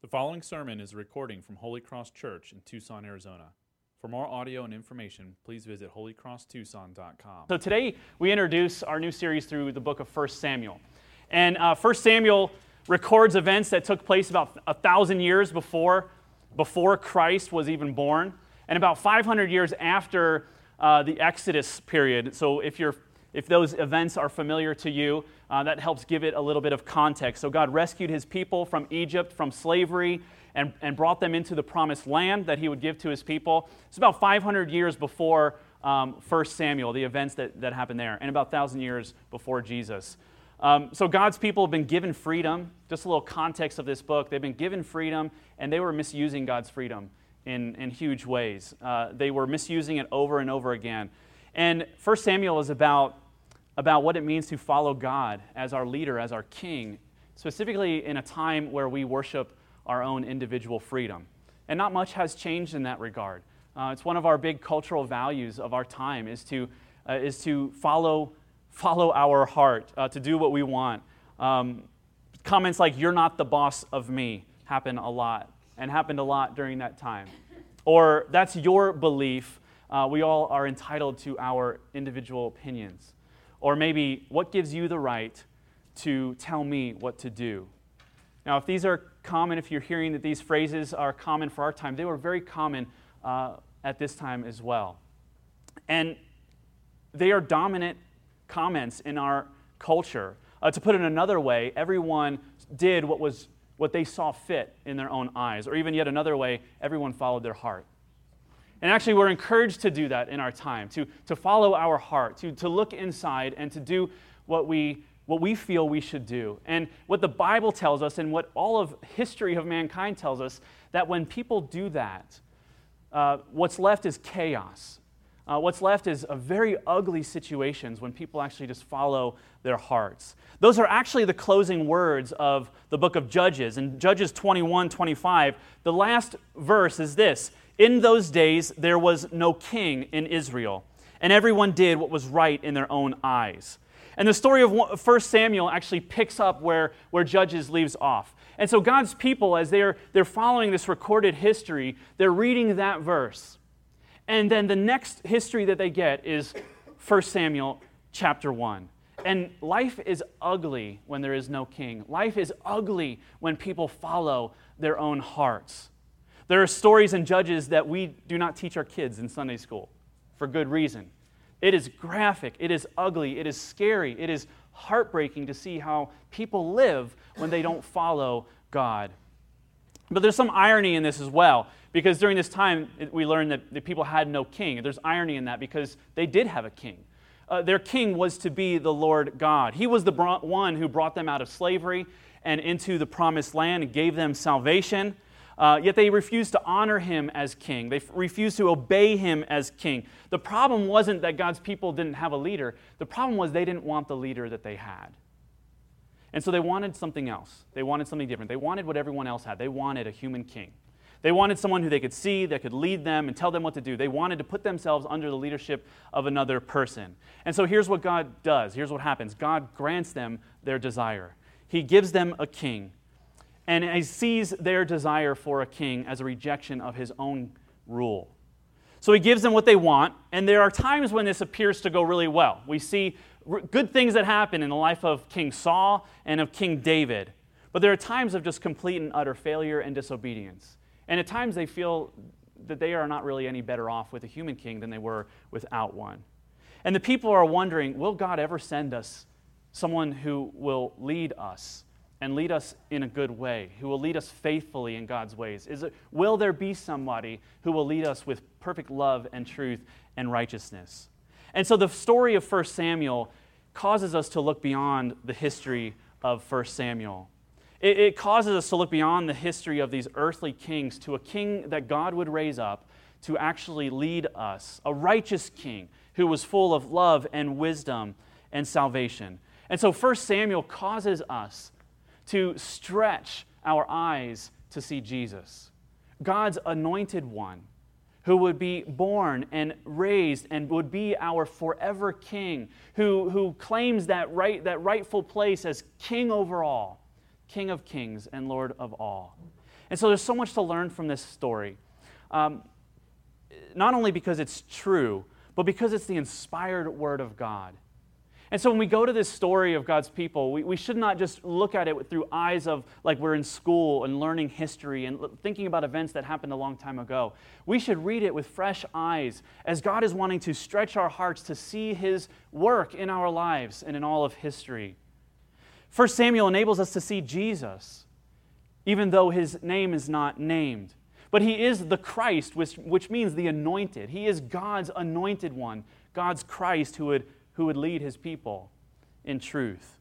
The following sermon is a recording from Holy Cross Church in Tucson, Arizona. For more audio and information, please visit holycrosstucson.com. So today we introduce our new series through the book of 1 Samuel. And uh, 1 Samuel records events that took place about a thousand years before, before Christ was even born, and about 500 years after uh, the Exodus period. So if you're if those events are familiar to you, uh, that helps give it a little bit of context. So, God rescued his people from Egypt, from slavery, and, and brought them into the promised land that he would give to his people. It's about 500 years before um, 1 Samuel, the events that, that happened there, and about 1,000 years before Jesus. Um, so, God's people have been given freedom. Just a little context of this book they've been given freedom, and they were misusing God's freedom in, in huge ways. Uh, they were misusing it over and over again. And 1 Samuel is about, about what it means to follow God as our leader, as our king, specifically in a time where we worship our own individual freedom. And not much has changed in that regard. Uh, it's one of our big cultural values of our time is to, uh, is to follow, follow our heart, uh, to do what we want. Um, comments like, you're not the boss of me, happen a lot, and happened a lot during that time. Or, that's your belief, uh, we all are entitled to our individual opinions. Or maybe, what gives you the right to tell me what to do? Now, if these are common, if you're hearing that these phrases are common for our time, they were very common uh, at this time as well. And they are dominant comments in our culture. Uh, to put it another way, everyone did what was what they saw fit in their own eyes. Or even yet another way, everyone followed their heart. And actually, we're encouraged to do that in our time, to, to follow our heart, to, to look inside and to do what we, what we feel we should do. And what the Bible tells us, and what all of history of mankind tells us, that when people do that, uh, what's left is chaos. Uh, what's left is a very ugly situations when people actually just follow their hearts. Those are actually the closing words of the book of Judges. In Judges 21 25, the last verse is this in those days, there was no king in Israel, and everyone did what was right in their own eyes. And the story of 1 Samuel actually picks up where, where Judges leaves off. And so God's people, as they're, they're following this recorded history, they're reading that verse. And then the next history that they get is 1 Samuel chapter 1. And life is ugly when there is no king. Life is ugly when people follow their own hearts. There are stories and Judges that we do not teach our kids in Sunday school for good reason. It is graphic, it is ugly, it is scary, it is heartbreaking to see how people live when they don't follow God. But there's some irony in this as well, because during this time we learned that the people had no king. There's irony in that because they did have a king. Uh, their king was to be the Lord God. He was the one who brought them out of slavery and into the promised land and gave them salvation. Uh, yet they refused to honor him as king. They refused to obey him as king. The problem wasn't that God's people didn't have a leader, the problem was they didn't want the leader that they had. And so they wanted something else. They wanted something different. They wanted what everyone else had. They wanted a human king. They wanted someone who they could see, that could lead them and tell them what to do. They wanted to put themselves under the leadership of another person. And so here's what God does. Here's what happens God grants them their desire. He gives them a king and he sees their desire for a king as a rejection of his own rule. So he gives them what they want, and there are times when this appears to go really well. We see good things that happen in the life of King Saul and of King David, but there are times of just complete and utter failure and disobedience. And at times they feel that they are not really any better off with a human king than they were without one. And the people are wondering will God ever send us someone who will lead us? And lead us in a good way, who will lead us faithfully in God's ways? Is it, will there be somebody who will lead us with perfect love and truth and righteousness? And so the story of 1 Samuel causes us to look beyond the history of 1 Samuel. It, it causes us to look beyond the history of these earthly kings to a king that God would raise up to actually lead us, a righteous king who was full of love and wisdom and salvation. And so 1 Samuel causes us to stretch our eyes to see Jesus, God's anointed one, who would be born and raised and would be our forever king, who, who claims that, right, that rightful place as king over all, king of kings and lord of all. And so there's so much to learn from this story. Um, not only because it's true, but because it's the inspired word of God. And so when we go to this story of God's people, we, we should not just look at it through eyes of like we're in school and learning history and thinking about events that happened a long time ago. We should read it with fresh eyes as God is wanting to stretch our hearts to see his work in our lives and in all of history. First Samuel enables us to see Jesus, even though his name is not named. But he is the Christ, which, which means the anointed. He is God's anointed one, God's Christ who would who would lead his people in truth.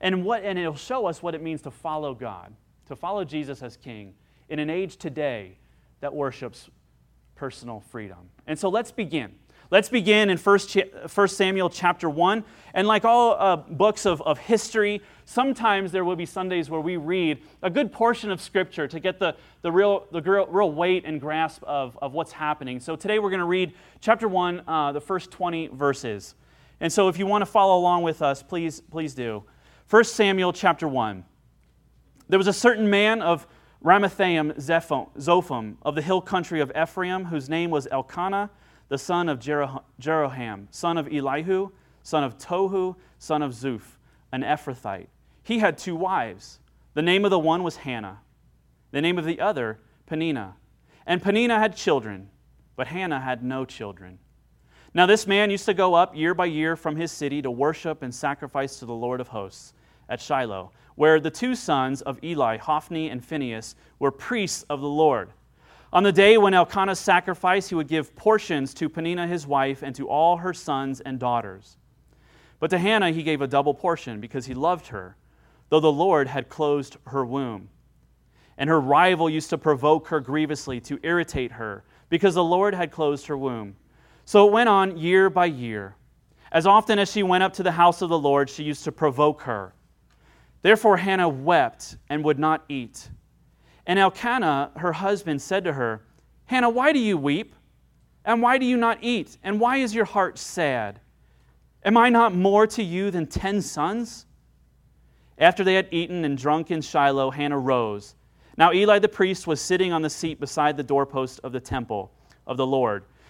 And, what, and it'll show us what it means to follow God, to follow Jesus as King in an age today that worships personal freedom. And so let's begin. Let's begin in 1 Samuel chapter 1. And like all uh, books of, of history, sometimes there will be Sundays where we read a good portion of Scripture to get the, the, real, the real, real weight and grasp of, of what's happening. So today we're going to read chapter 1, uh, the first 20 verses. And so if you want to follow along with us, please, please do. 1 Samuel chapter 1. There was a certain man of Ramathaim Zophim of the hill country of Ephraim, whose name was Elkanah, the son of Jeroham, son of Elihu, son of Tohu, son of Zuph, an Ephrathite. He had two wives. The name of the one was Hannah, the name of the other, Peninnah. And Peninnah had children, but Hannah had no children. Now, this man used to go up year by year from his city to worship and sacrifice to the Lord of hosts at Shiloh, where the two sons of Eli, Hophni and Phinehas, were priests of the Lord. On the day when Elkanah sacrificed, he would give portions to Peninnah his wife and to all her sons and daughters. But to Hannah he gave a double portion because he loved her, though the Lord had closed her womb. And her rival used to provoke her grievously to irritate her because the Lord had closed her womb. So it went on year by year. As often as she went up to the house of the Lord, she used to provoke her. Therefore Hannah wept and would not eat. And Elkanah, her husband, said to her, Hannah, why do you weep? And why do you not eat? And why is your heart sad? Am I not more to you than ten sons? After they had eaten and drunk in Shiloh, Hannah rose. Now Eli the priest was sitting on the seat beside the doorpost of the temple of the Lord.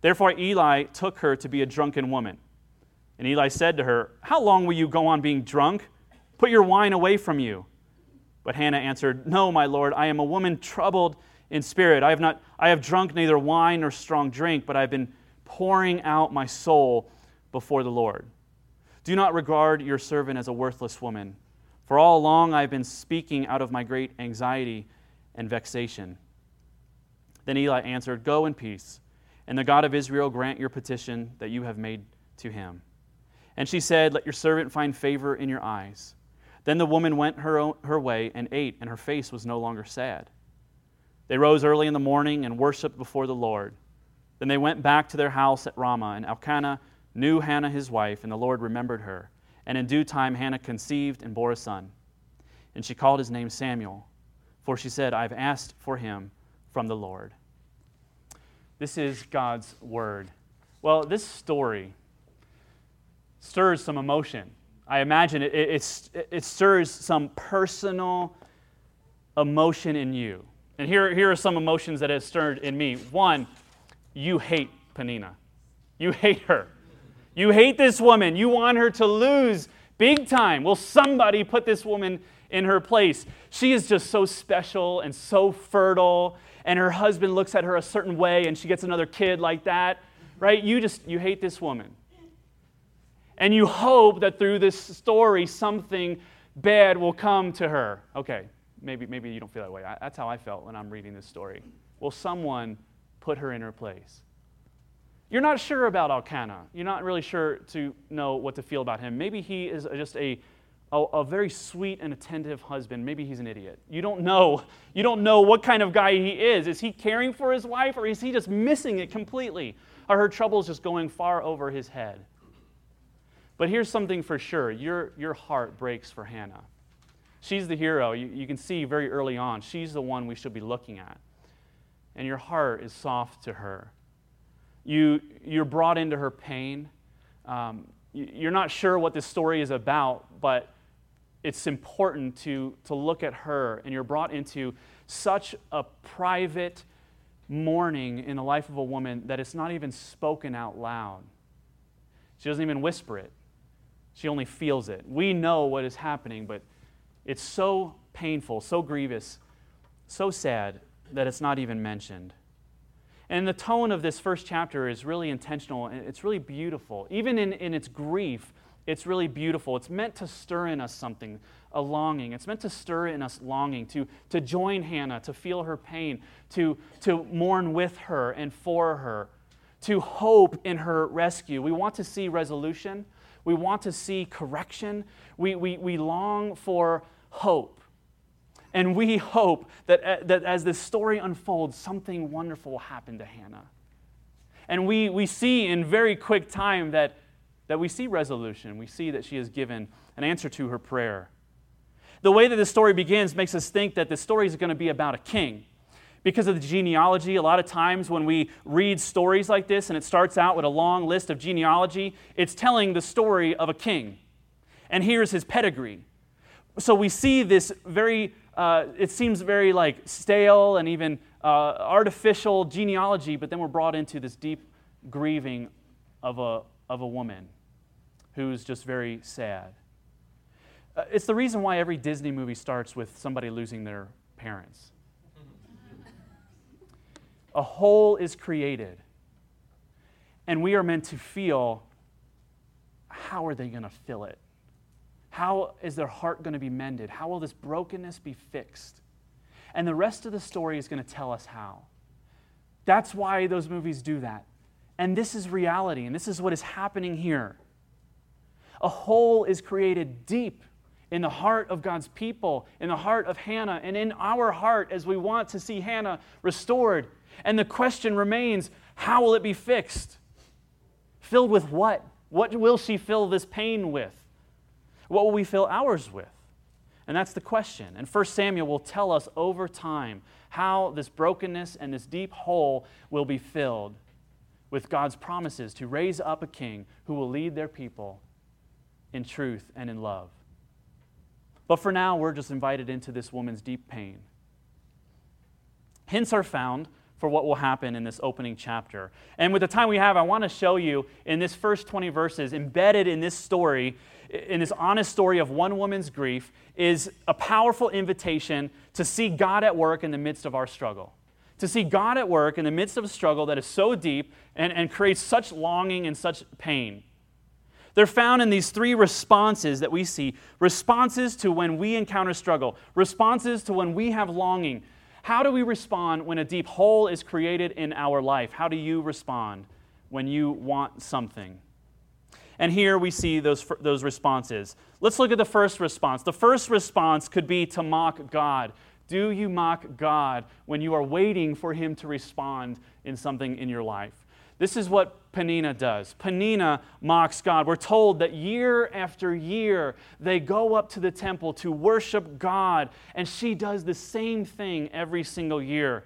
Therefore, Eli took her to be a drunken woman. And Eli said to her, How long will you go on being drunk? Put your wine away from you. But Hannah answered, No, my Lord, I am a woman troubled in spirit. I have, not, I have drunk neither wine nor strong drink, but I have been pouring out my soul before the Lord. Do not regard your servant as a worthless woman, for all along I have been speaking out of my great anxiety and vexation. Then Eli answered, Go in peace and the God of Israel grant your petition that you have made to him. And she said, Let your servant find favor in your eyes. Then the woman went her, own, her way and ate, and her face was no longer sad. They rose early in the morning and worshiped before the Lord. Then they went back to their house at Ramah, and Elkanah knew Hannah his wife, and the Lord remembered her. And in due time Hannah conceived and bore a son. And she called his name Samuel, for she said, I have asked for him from the Lord. This is God's Word. Well, this story stirs some emotion. I imagine it, it, it, stirs some personal emotion in you. And here, here are some emotions that have stirred in me. One, you hate Peninnah. You hate her. You hate this woman. You want her to lose big time. Will somebody put this woman in her place? She is just so special and so fertile and her husband looks at her a certain way and she gets another kid like that, right? You just, you hate this woman. And you hope that through this story, something bad will come to her. Okay, maybe, maybe you don't feel that way. I, that's how I felt when I'm reading this story. Will someone put her in her place? You're not sure about Elkanah. You're not really sure to know what to feel about him. Maybe he is just a, a, a, very sweet and attentive husband. Maybe he's an idiot. You don't know. You don't know what kind of guy he is. Is he caring for his wife or is he just missing it completely? Are her troubles just going far over his head? But here's something for sure your, your heart breaks for Hannah. She's the hero. You, you can see very early on, she's the one we should be looking at. And your heart is soft to her. You, you're brought into her pain. Um, you're not sure what this story is about, but it's important to, to look at her, and you're brought into such a private mourning in the life of a woman that it's not even spoken out loud. She doesn't even whisper it, she only feels it. We know what is happening, but it's so painful, so grievous, so sad that it's not even mentioned. And the tone of this first chapter is really intentional and it's really beautiful. Even in, in its grief, it's really beautiful. It's meant to stir in us something, a longing. It's meant to stir in us longing, to, to join Hannah, to feel her pain, to, to mourn with her and for her, to hope in her rescue. We want to see resolution, we want to see correction, we, we, we long for hope. And we hope that, uh, that as this story unfolds, something wonderful will happen to Hannah. And we, we see in very quick time that, that we see resolution. We see that she has given an answer to her prayer. The way that the story begins makes us think that the story is going to be about a king. Because of the genealogy, a lot of times when we read stories like this and it starts out with a long list of genealogy, it's telling the story of a king. And here's his pedigree. So we see this very uh, it seems very like stale and even uh, artificial genealogy, but then we're brought into this deep grieving of a, of a woman who's just very sad. Uh, it's the reason why every Disney movie starts with somebody losing their parents. a hole is created, and we are meant to feel how are they going to fill it? How is their heart going to be mended? How will this brokenness be fixed? And the rest of the story is going to tell us how. That's why those movies do that. And this is reality, and this is what is happening here. A hole is created deep in the heart of God's people, in the heart of Hannah, and in our heart as we want to see Hannah restored. And the question remains how will it be fixed? Filled with what? What will she fill this pain with? What will we fill ours with? And that's the question. And 1 Samuel will tell us over time how this brokenness and this deep hole will be filled with God's promises to raise up a king who will lead their people in truth and in love. But for now, we're just invited into this woman's deep pain. Hints are found for what will happen in this opening chapter. And with the time we have, I want to show you in this first 20 verses, embedded in this story, in this honest story of one woman's grief, is a powerful invitation to see God at work in the midst of our struggle. To see God at work in the midst of a struggle that is so deep and, and creates such longing and such pain. They're found in these three responses that we see responses to when we encounter struggle, responses to when we have longing, how do we respond when a deep hole is created in our life? How do you respond when you want something? And here we see those, those responses. Let's look at the first response. The first response could be to mock God. Do you mock God when you are waiting for Him to respond in something in your life? This is what Peninnah does. Peninnah mocks God. We're told that year after year they go up to the temple to worship God, and she does the same thing every single year.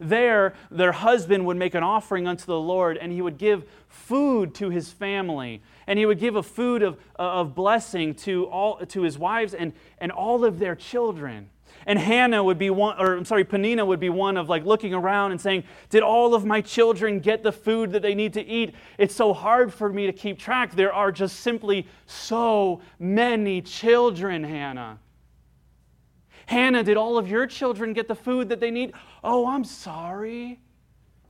There, their husband would make an offering unto the Lord, and he would give food to his family, and he would give a food of, of blessing to, all, to his wives and, and all of their children. And Hannah would be one, or I'm sorry, Peninnah would be one of like looking around and saying, Did all of my children get the food that they need to eat? It's so hard for me to keep track. There are just simply so many children, Hannah. Hannah, did all of your children get the food that they need? Oh, I'm sorry.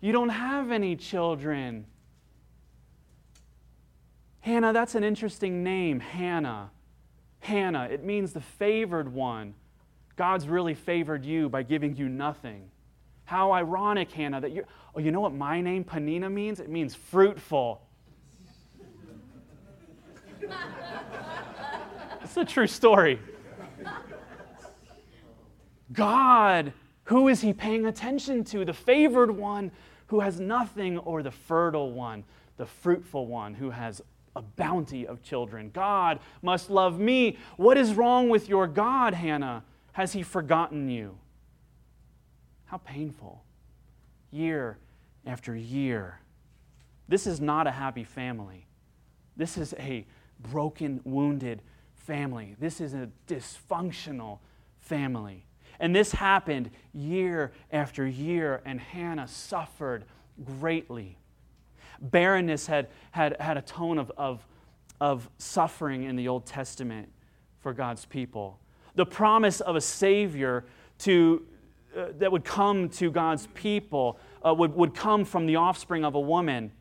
You don't have any children. Hannah, that's an interesting name, Hannah. Hannah, it means the favored one. God's really favored you by giving you nothing. How ironic, Hannah, that you're. Oh, you know what my name, Peninnah, means? It means fruitful. It's a true story. God, who is he paying attention to? The favored one who has nothing, or the fertile one, the fruitful one who has a bounty of children? God must love me. What is wrong with your God, Hannah? Has he forgotten you? How painful. Year after year. This is not a happy family. This is a broken, wounded family. This is a dysfunctional family. And this happened year after year, and Hannah suffered greatly. Barrenness had, had, had a tone of, of, of suffering in the Old Testament for God's people. The promise of a Savior to, uh, that would come to God's people uh, would, would come from the offspring of a woman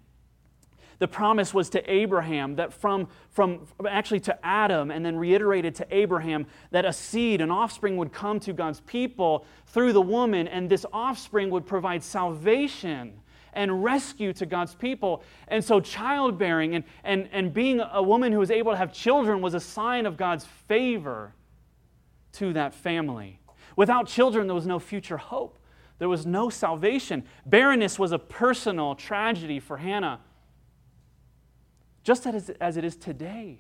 the promise was to Abraham that from, from actually to Adam and then reiterated to Abraham that a seed, an offspring would come to God's people through the woman, and this offspring would provide salvation and rescue to God's people. And so, childbearing and, and, and being a woman who was able to have children was a sign of God's favor to that family. Without children, there was no future hope, there was no salvation. Barrenness was a personal tragedy for Hannah just as, as it is today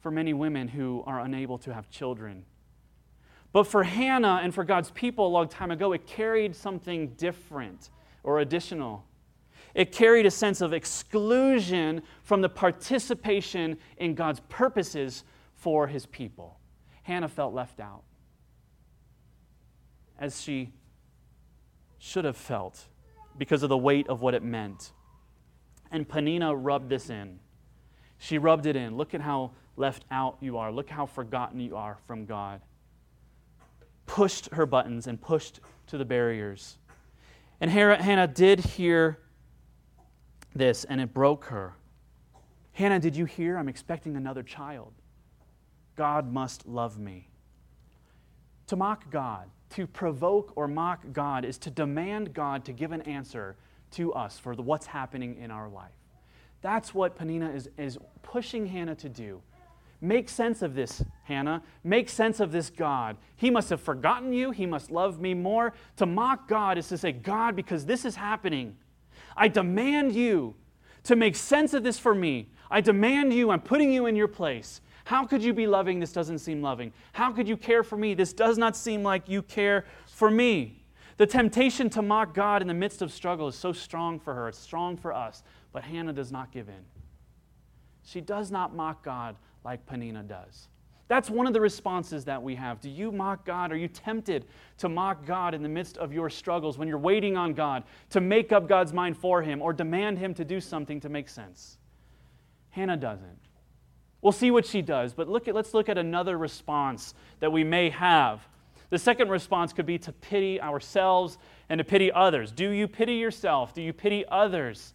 for many women who are unable to have children. But for Hannah and for God's people a long time ago, it carried something different or additional. It carried a sense of exclusion from the participation in God's purposes for his people. Hannah felt left out, as she should have felt because of the weight of what it meant. And Peninnah rubbed this in. She rubbed it in. Look at how left out you are. Look how forgotten you are from God. Pushed her buttons and pushed to the barriers. And Hannah did hear this, and it broke her. Hannah, did you hear? I'm expecting another child. God must love me. To mock God, to provoke or mock God, is to demand God to give an answer to us for the, what's happening in our life. That's what Peninnah is, is pushing Hannah to do. Make sense of this, Hannah. Make sense of this God. He must have forgotten you. He must love me more. To mock God is to say, God, because this is happening, I demand you to make sense of this for me. I demand you, I'm putting you in your place. How could you be loving? This doesn't seem loving. How could you care for me? This does not seem like you care for me. The temptation to mock God in the midst of struggle is so strong for her, it's strong for us. But Hannah does not give in. She does not mock God like Peninnah does. That's one of the responses that we have. Do you mock God? Are you tempted to mock God in the midst of your struggles when you're waiting on God to make up God's mind for Him or demand Him to do something to make sense? Hannah doesn't. We'll see what she does, but look at, let's look at another response that we may have. The second response could be to pity ourselves and to pity others. Do you pity yourself? Do you pity others?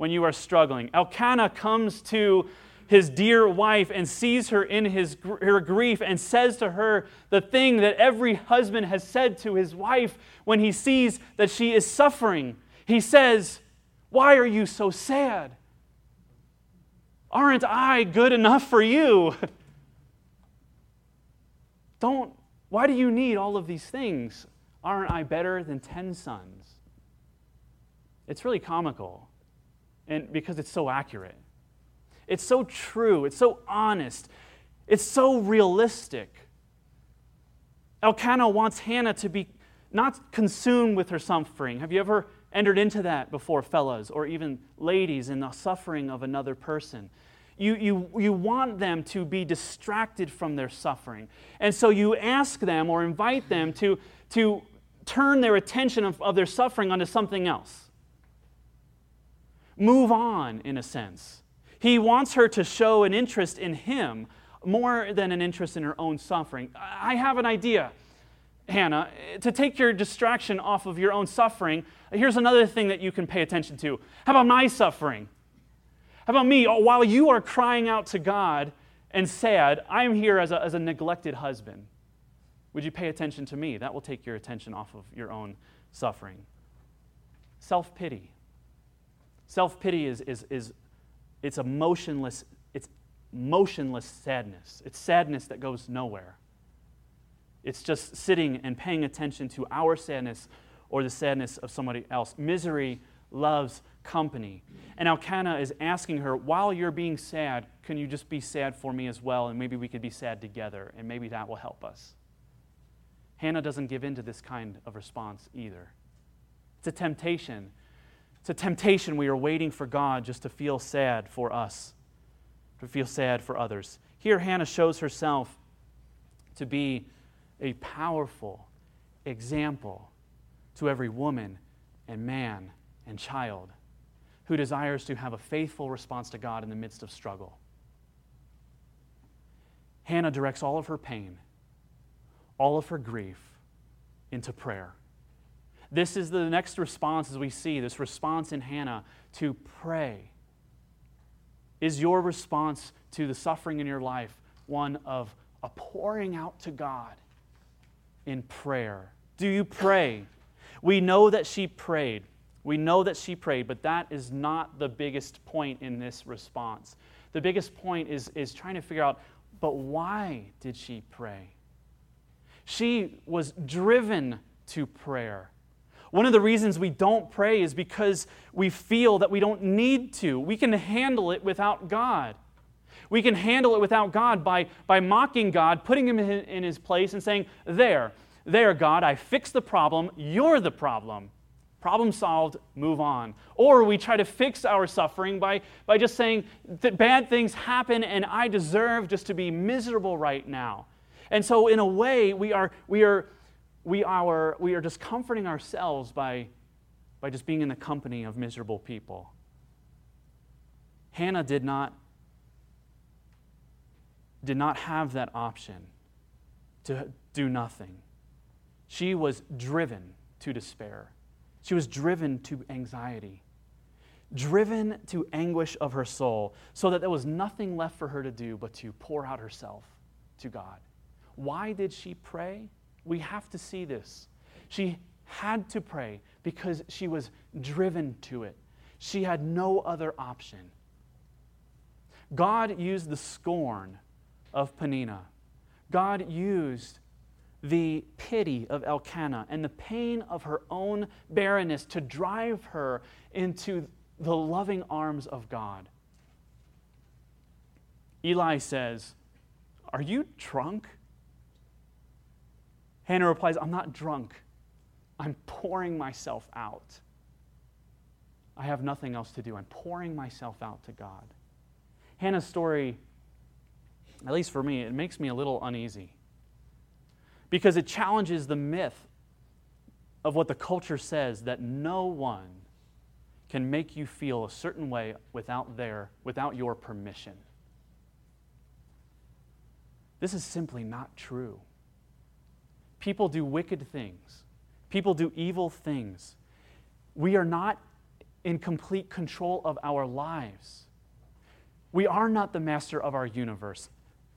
when you are struggling. Elkanah comes to his dear wife and sees her in his, her grief and says to her the thing that every husband has said to his wife when he sees that she is suffering. He says, Why are you so sad? Aren't I good enough for you? Don't, why do you need all of these things? Aren't I better than 10 sons? It's really comical and because it's so accurate. It's so true, it's so honest, it's so realistic. Elkanah wants Hannah to be not consumed with her suffering. Have you ever entered into that before, fellows or even ladies, in the suffering of another person? You, you, you want them to be distracted from their suffering. And so you ask them or invite them to, to turn their attention of, of their suffering onto something else move on, in a sense. He wants her to show an interest in him more than an interest in her own suffering. I have an idea, Hannah, to take your distraction off of your own suffering. Here's another thing that you can pay attention to. How about my suffering? How about me? Oh, while you are crying out to God and sad, I'm here as a, as a neglected husband. Would you pay attention to me? That will take your attention off of your own suffering. Self pity. Self pity is, is, is it's emotionless, it's motionless sadness. It's sadness that goes nowhere. It's just sitting and paying attention to our sadness or the sadness of somebody else. Misery loves company. And Elkanah is asking her, while you're being sad, can you just be sad for me as well? And maybe we could be sad together, and maybe that will help us. Hannah doesn't give in to this kind of response either. It's a temptation. It's a temptation we are waiting for God just to feel sad for us, to feel sad for others. Here, Hannah shows herself to be a powerful example to every woman and man and child who desires to have a faithful response to God in the midst of struggle. Hannah directs all of her pain, all of her grief into prayer. This is the next response as we see this response in Hannah to pray. Is your response to the suffering in your life one of a pouring out to God in prayer? Do you pray? We know that she prayed. We know that she prayed, but that is not the biggest point in this response. The biggest point is, is trying to figure out, but why did she pray? She was driven to prayer. One of the reasons we don't pray is because we feel that we don't need to. We can handle it without God. We can handle it without God by, by mocking God, putting him in, his place, and saying, There, there, God, I fixed the problem. You're the problem. Problem solved, move on. Or we try to fix our suffering by, by just saying that bad things happen and I deserve just to be miserable right now. And so, in a way, we are, we are, we are, we are just comforting ourselves by, by just being in the company of miserable people. Hannah did not, did not have that option to do nothing. She was driven to despair. She was driven to anxiety, driven to anguish of her soul, so that there was nothing left for her to do but to pour out herself to God. Why did she pray? We have to see this. She had to pray because she was driven to it. She had no other option. God used the scorn of Peninnah. God used the pity of Elkanah and the pain of her own barrenness to drive her into the loving arms of God. Eli says, Are you drunk? Hannah replies, I'm not drunk. I'm pouring myself out. I have nothing else to do. I'm pouring myself out to God. Hannah's story, at least for me, it makes me a little uneasy because it challenges the myth of what the culture says that no one can make you feel a certain way without their without your permission. This is simply not true. People do wicked things. People do evil things. We are not in complete control of our lives. We are not the master of our universe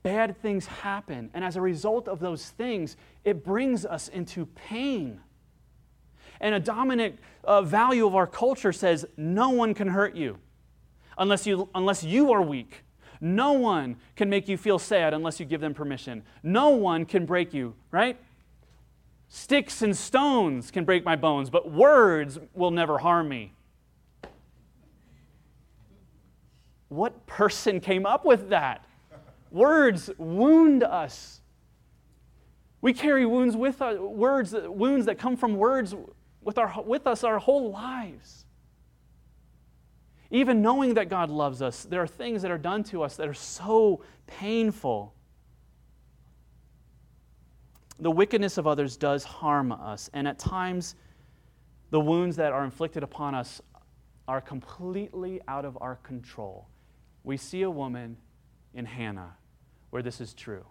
bad things happen. And as a result of those things, it brings us into pain. And a dominant uh, value of our culture says no one can hurt you unless you, unless you are weak. No one can make you feel sad unless you give them permission. No one can break you, right? Sticks and stones can break my bones, but words will never harm me. What person came up with that? Words wound us. We carry wounds with us, words, wounds that come from words with, our, with us our whole lives. Even knowing that God loves us, there are things that are done to us that are so painful. The wickedness of others does harm us, and at times, the wounds that are inflicted upon us are completely out of our control. We see a woman in Hannah where this is true.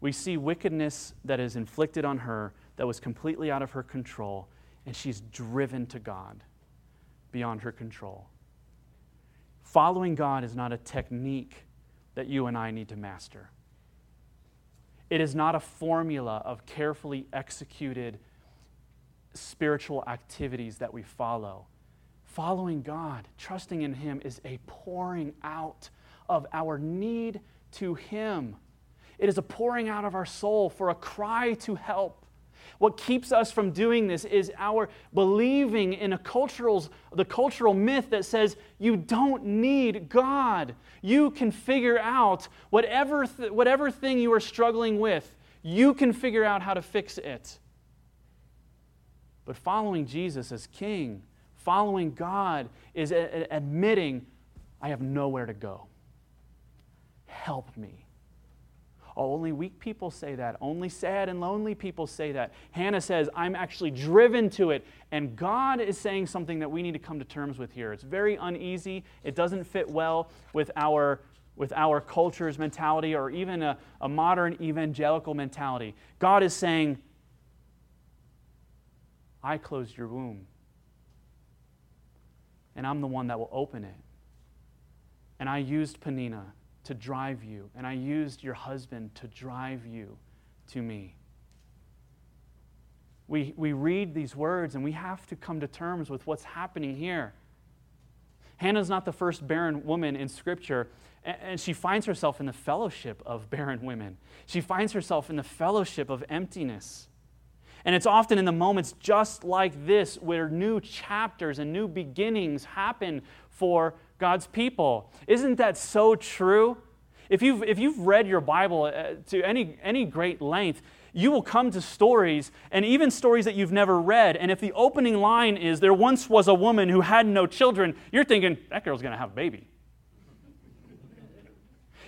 We see wickedness that is inflicted on her that was completely out of her control, and she's driven to God beyond her control. Following God is not a technique that you and I need to master. It is not a formula of carefully executed spiritual activities that we follow. Following God, trusting in Him, is a pouring out of our need to Him. It is a pouring out of our soul for a cry to help. What keeps us from doing this is our believing in a cultural, the cultural myth that says you don't need God. You can figure out whatever, th- whatever thing you are struggling with, you can figure out how to fix it. But following Jesus as King, following God, is a- a- admitting, I have nowhere to go. Help me. Oh, only weak people say that. Only sad and lonely people say that. Hannah says, I'm actually driven to it. And God is saying something that we need to come to terms with here. It's very uneasy. It doesn't fit well with our, with our culture's mentality or even a, a modern evangelical mentality. God is saying, I closed your womb. And I'm the one that will open it. And I used Peninnah to drive you, and I used your husband to drive you to me. We, we read these words and we have to come to terms with what's happening here. Hannah's not the first barren woman in Scripture, and, and she finds herself in the fellowship of barren women. She finds herself in the fellowship of emptiness. And it's often in the moments just like this where new chapters and new beginnings happen for God's people. Isn't that so true? If you've, if you've read your Bible uh, to any, any great length, you will come to stories, and even stories that you've never read. And if the opening line is, There once was a woman who had no children, you're thinking, That girl's going to have a baby.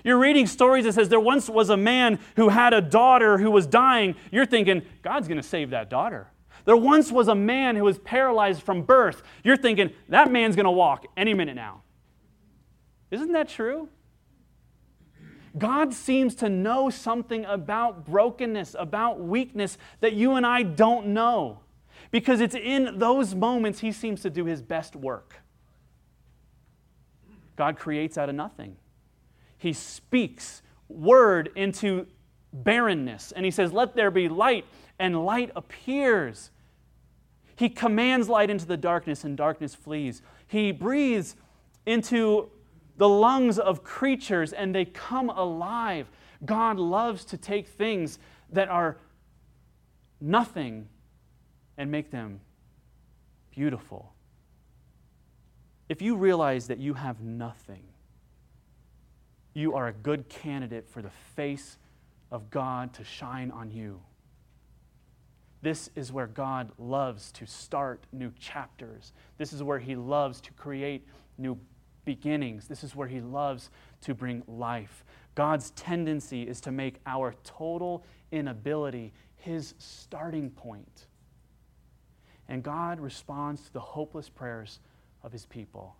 You're reading stories that says there once was a man who had a daughter who was dying. You're thinking, God's going to save that daughter. There once was a man who was paralyzed from birth. You're thinking, that man's going to walk any minute now. Isn't that true? God seems to know something about brokenness, about weakness that you and I don't know. Because it's in those moments he seems to do his best work. God creates out of nothing. He speaks word into barrenness and he says, Let there be light, and light appears. He commands light into the darkness, and darkness flees. He breathes into the lungs of creatures and they come alive. God loves to take things that are nothing and make them beautiful. If you realize that you have nothing, you are a good candidate for the face of God to shine on you. This is where God loves to start new chapters. This is where He loves to create new beginnings. This is where He loves to bring life. God's tendency is to make our total inability His starting point. And God responds to the hopeless prayers of His people.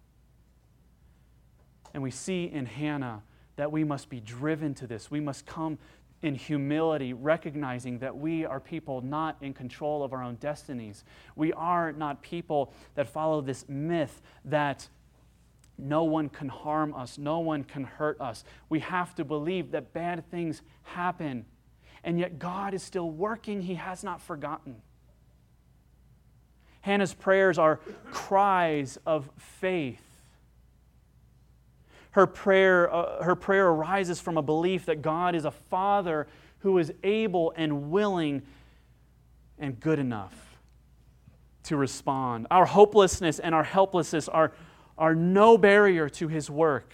And we see in Hannah that we must be driven to this. We must come in humility, recognizing that we are people not in control of our own destinies. We are not people that follow this myth that no one can harm us, no one can hurt us. We have to believe that bad things happen. And yet God is still working, He has not forgotten. Hannah's prayers are cries of faith. Her prayer, uh, her prayer arises from a belief that God is a father who is able and willing and good enough to respond. Our hopelessness and our helplessness are are no barrier to his work.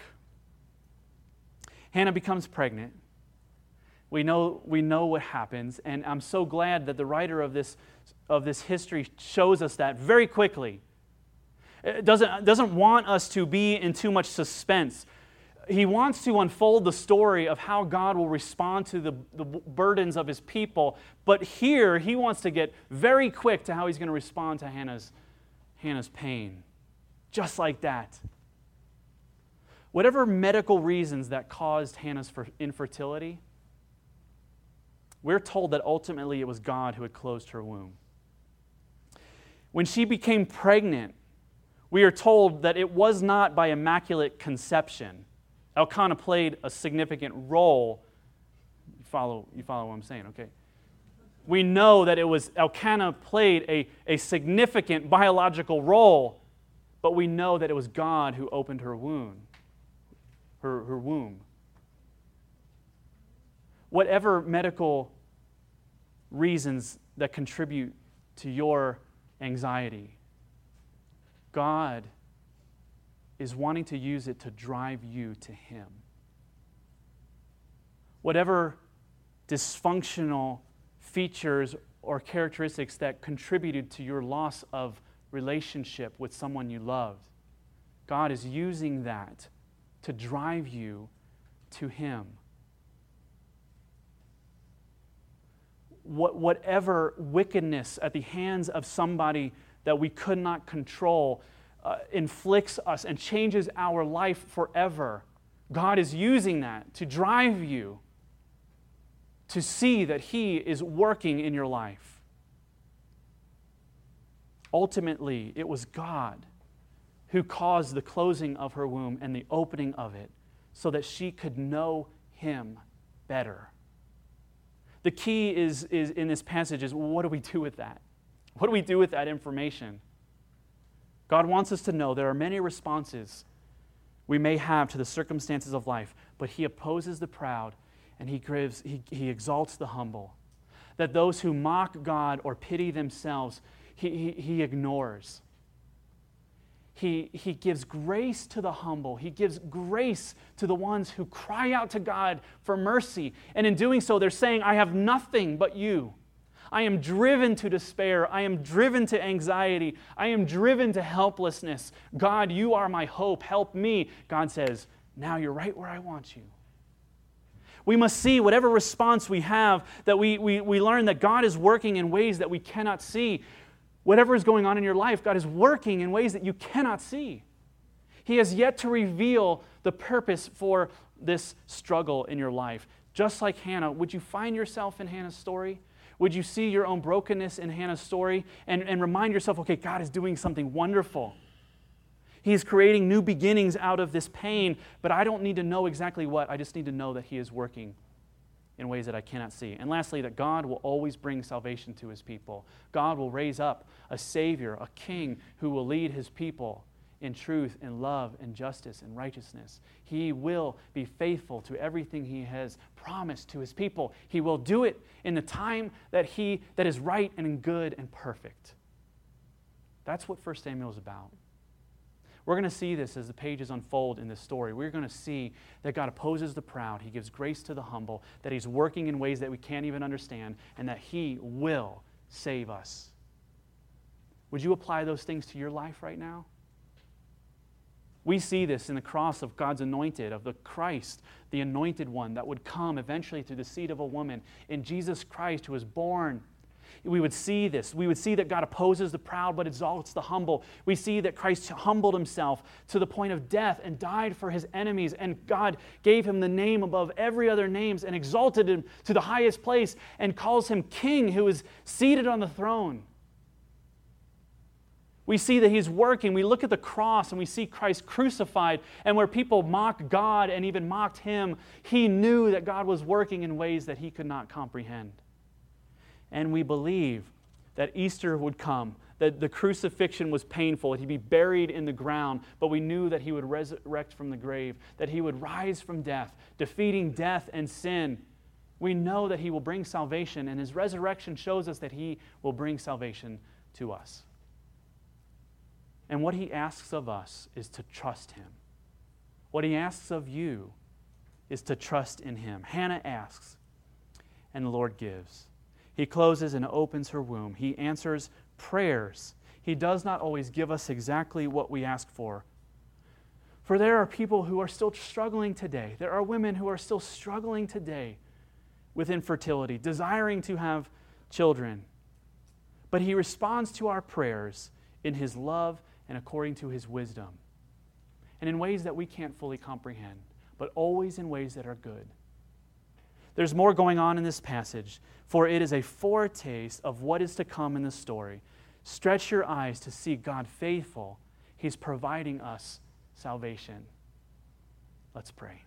Hannah becomes pregnant. We know, we know what happens, and I'm so glad that the writer of this, of this history shows us that very quickly. It doesn't, doesn't want us to be in too much suspense. He wants to unfold the story of how God will respond to the, the burdens of his people, but here he wants to get very quick to how he's going to respond to Hannah's, Hannah's pain just like that. Whatever medical reasons that caused Hannah's infertility, we're told that ultimately it was God who had closed her womb. When she became pregnant, we are told that it was not by immaculate conception. Elkanah played a significant role. You follow, you follow what I'm saying, okay? We know that it was Elkanah played a, a significant biological role but we know that it was God who opened her womb. her, her womb. Whatever medical reasons that contribute to your anxiety, God is wanting to use it to drive you to Him. Whatever dysfunctional features or characteristics that contributed to your loss of relationship with someone you loved, God is using that to drive you to Him. What, whatever wickedness at the hands of somebody that we could not control uh, inflicts us and changes our life forever, God is using that to drive you to see that He is working in your life. Ultimately, it was God who caused the closing of her womb and the opening of it so that she could know Him better. The key is, is in this passage is what do we do with that? What do we do with that information? God wants us to know there are many responses we may have to the circumstances of life, but He opposes the proud and He, gives, he, he exalts the humble. That those who mock God or pity themselves, He, he, he ignores. He, he gives grace to the humble. He gives grace to the ones who cry out to God for mercy. And in doing so, they're saying, I have nothing but you. I am driven to despair. I am driven to anxiety. I am driven to helplessness. God, you are my hope. Help me. God says, Now you're right where I want you. We must see whatever response we have, that we, we, we learn that God is working in ways that we cannot see. Whatever is going on in your life, God is working in ways that you cannot see. He has yet to reveal the purpose for this struggle in your life. Just like Hannah, would you find yourself in Hannah's story? Would you see your own brokenness in Hannah's story and, and remind yourself, okay, God is doing something wonderful. He is creating new beginnings out of this pain, but I don't need to know exactly what. I just need to know that He is working in ways that I cannot see. And lastly, that God will always bring salvation to His people. God will raise up a Savior, a King who will lead His people in truth and love and justice and righteousness. He will be faithful to everything he has promised to his people. He will do it in the time that he that is right and good and perfect. That's what 1 Samuel is about. We're going to see this as the pages unfold in this story. We're going to see that God opposes the proud, He gives grace to the humble, that He's working in ways that we can't even understand, and that He will save us. Would you apply those things to your life right now? We see this in the cross of God's anointed, of the Christ, the anointed one that would come eventually through the seed of a woman, in Jesus Christ who was born. We would see this. We would see that God opposes the proud but exalts the humble. We see that Christ humbled himself to the point of death and died for his enemies, and God gave him the name above every other names and exalted him to the highest place and calls him king who is seated on the throne. We see that he's working. We look at the cross and we see Christ crucified. And where people mock God and even mocked him, he knew that God was working in ways that he could not comprehend. And we believe that Easter would come, that the crucifixion was painful, that he'd be buried in the ground, but we knew that he would resurrect from the grave, that he would rise from death, defeating death and sin. We know that he will bring salvation, and his resurrection shows us that he will bring salvation to us. And what he asks of us is to trust him. What he asks of you is to trust in him. Hannah asks, and the Lord gives. He closes and opens her womb. He answers prayers. He does not always give us exactly what we ask for. For there are people who are still struggling today. There are women who are still struggling today with infertility, desiring to have children. But He responds to our prayers in His love and according to his wisdom. And in ways that we can't fully comprehend, but always in ways that are good. There's more going on in this passage, for it is a foretaste of what is to come in the story. Stretch your eyes to see God faithful. He's providing us salvation. Let's pray.